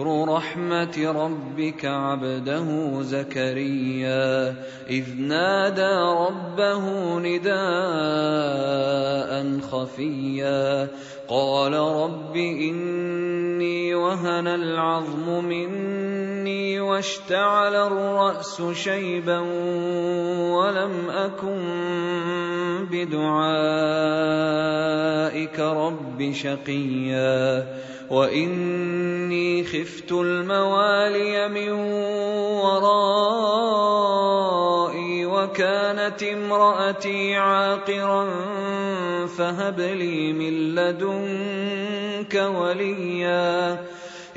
ذكر رحمة ربك عبده زكريا. إذ نادى ربه نداء خفيا. قال رب إني وهن العظم مني واشتعل الرأس شيبا ولم أكن بدعائك رب شقيا وإني خفت الموالي من ورائي وكانت امرأتي عاقرا فهب لي من لدنك وليا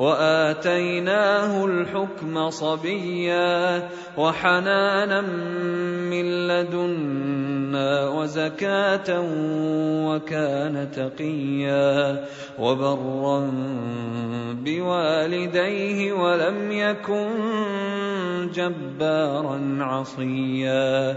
وآتيناه الحكم صبيا وحنانا من لدنا وزكاة وكان تقيا وبرا بوالديه ولم يكن جبارا عصيا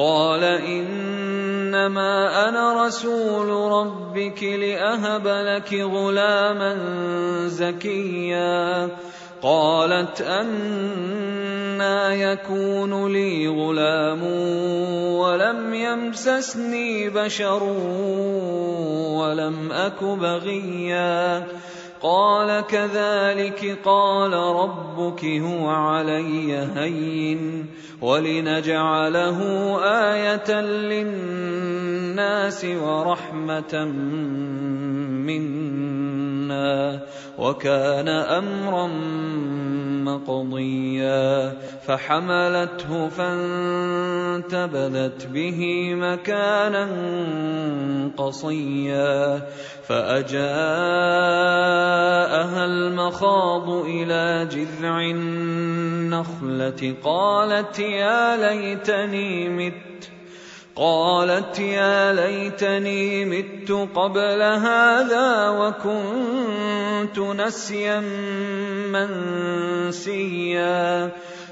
قال إنما أنا رسول ربك لأهب لك غلاما زكيا. قالت أنا يكون لي غلام ولم يمسسني بشر ولم أك بغيا. قال كذلك قال ربك هو علي هين ولنجعله آية للناس ورحمة منا وكان أمرا مقضيا فحملته فانتبذت به مكانا قصيا فأجاءها المخاض إلى جذع النخلة قالت يا ليتني مت قالت يا ليتني مت قبل هذا وكنت نسيا منسيا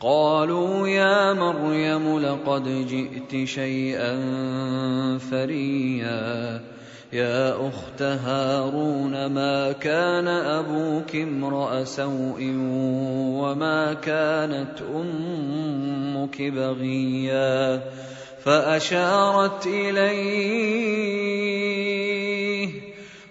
قالوا يا مريم لقد جئت شيئا فريا. يا أخت هارون ما كان أبوك امرأ سوء وما كانت أمك بغيا؟ فأشارت اليه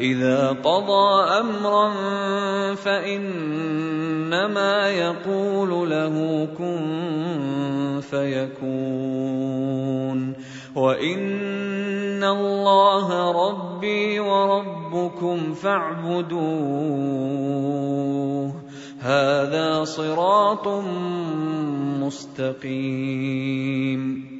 إذا قضى أمرا فإنما يقول له كن فيكون. وإن الله ربي وربكم فاعبدوه. هذا صراط مستقيم.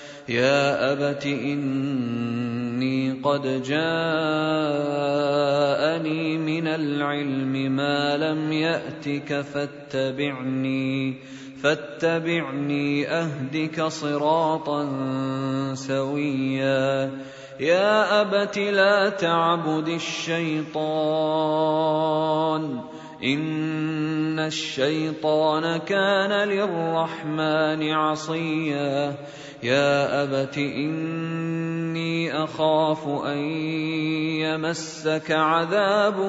يا أبت إني قد جاءني من العلم ما لم يأتك فاتبعني فاتبعني أهدك صراطا سويا. يا أبت لا تعبد الشيطان. إن الشيطان كان للرحمن عصيا. يا أبت إني أخاف أن يمسك عذاب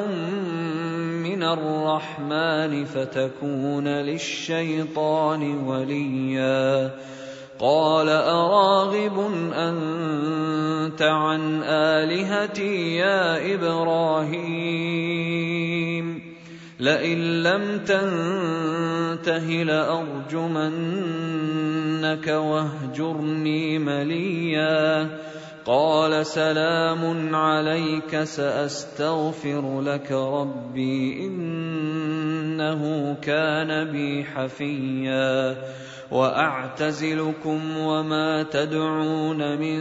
من الرحمن فتكون للشيطان وليا. قال أراغب أنت عن آلهتي يا إبراهيم؟ لئن لم تنته لأرجمنك واهجرني مليا. قال سلام عليك سأستغفر لك ربي إنه كان بي حفيا. وأعتزلكم وما تدعون من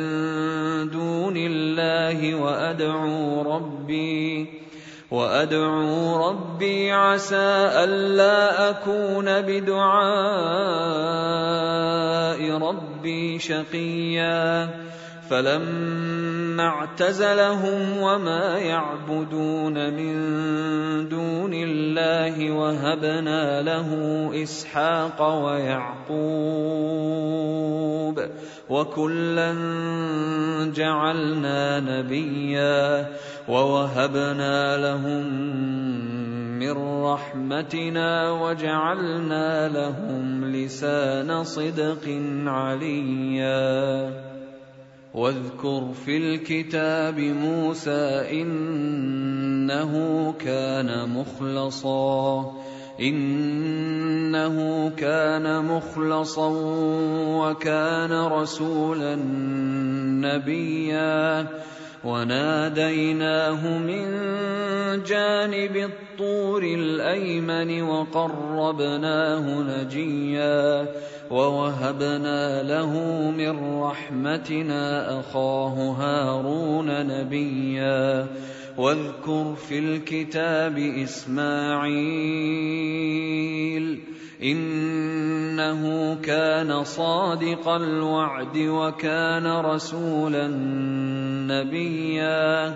دون الله وأدعو ربي. وأدعو ربي عسى ألا أكون بدعاء ربي شقيا. فلما اعتزلهم وما يعبدون من دون الله وهبنا له إسحاق ويعقوب وكلا جعلنا نبيا ووهبنا لهم من رحمتنا وجعلنا لهم لسان صدق عليا. واذكر في الكتاب موسى إنه كان مخلصا. إنه كان مخلصا وكان رسولا نبيا وناديناه من جانب الطور الأيمن وقربناه نجيا ووهبنا له من رحمتنا أخاه هارون نبيا واذكر في الكتاب إسماعيل إنه كان صادق الوعد وكان رسولا نبيا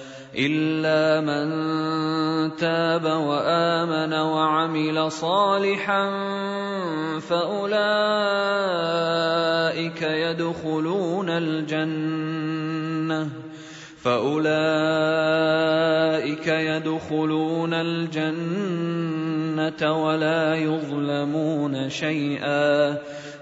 الا من تاب وامن وعمل صالحا فاولئك يدخلون الجنه فاولئك يدخلون الجنه ولا يظلمون شيئا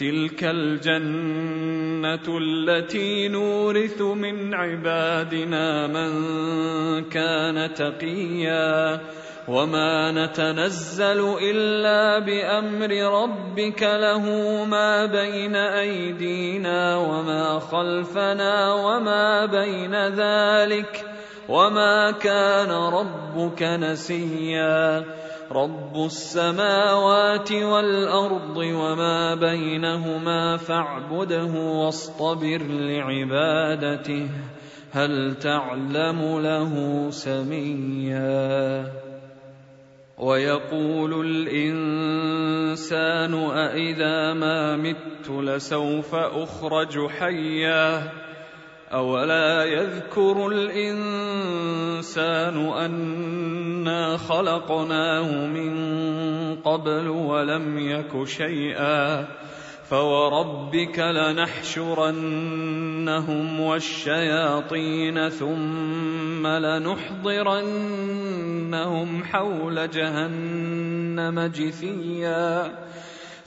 تلك الجنة التي نورث من عبادنا من كان تقيا وما نتنزل إلا بأمر ربك له ما بين أيدينا وما خلفنا وما بين ذلك وما كان ربك نسيا رب السماوات والارض وما بينهما فاعبده واصطبر لعبادته هل تعلم له سميا؟ ويقول الانسان أإذا ما مت لسوف اخرج حيا اولا يذكر الانسان أنا خلقناه من قبل ولم يك شيئا فوربك لنحشرنهم والشياطين ثم لنحضرنهم حول جهنم جثيا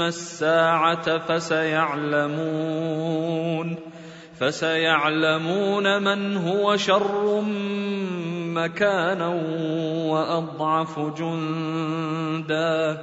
الساعة فسيعلمون فسيعلمون من هو شر مكانا وأضعف جندا.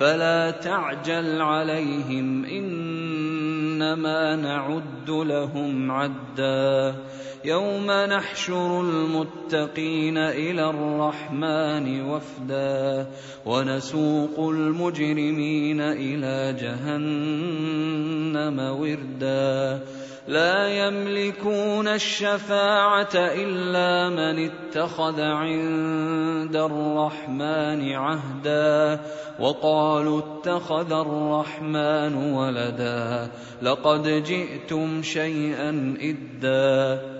فلا تعجل عليهم إنما نعد لهم عدا يوم نحشر المتقين إلى الرحمن وفدا ونسوق المجرمين إلى جهنم وردا لا يملكون الشفاعة إلا من اتخذ عند الرحمن عهدا وقالوا اتخذ الرحمن ولدا لقد جئتم شيئا إدا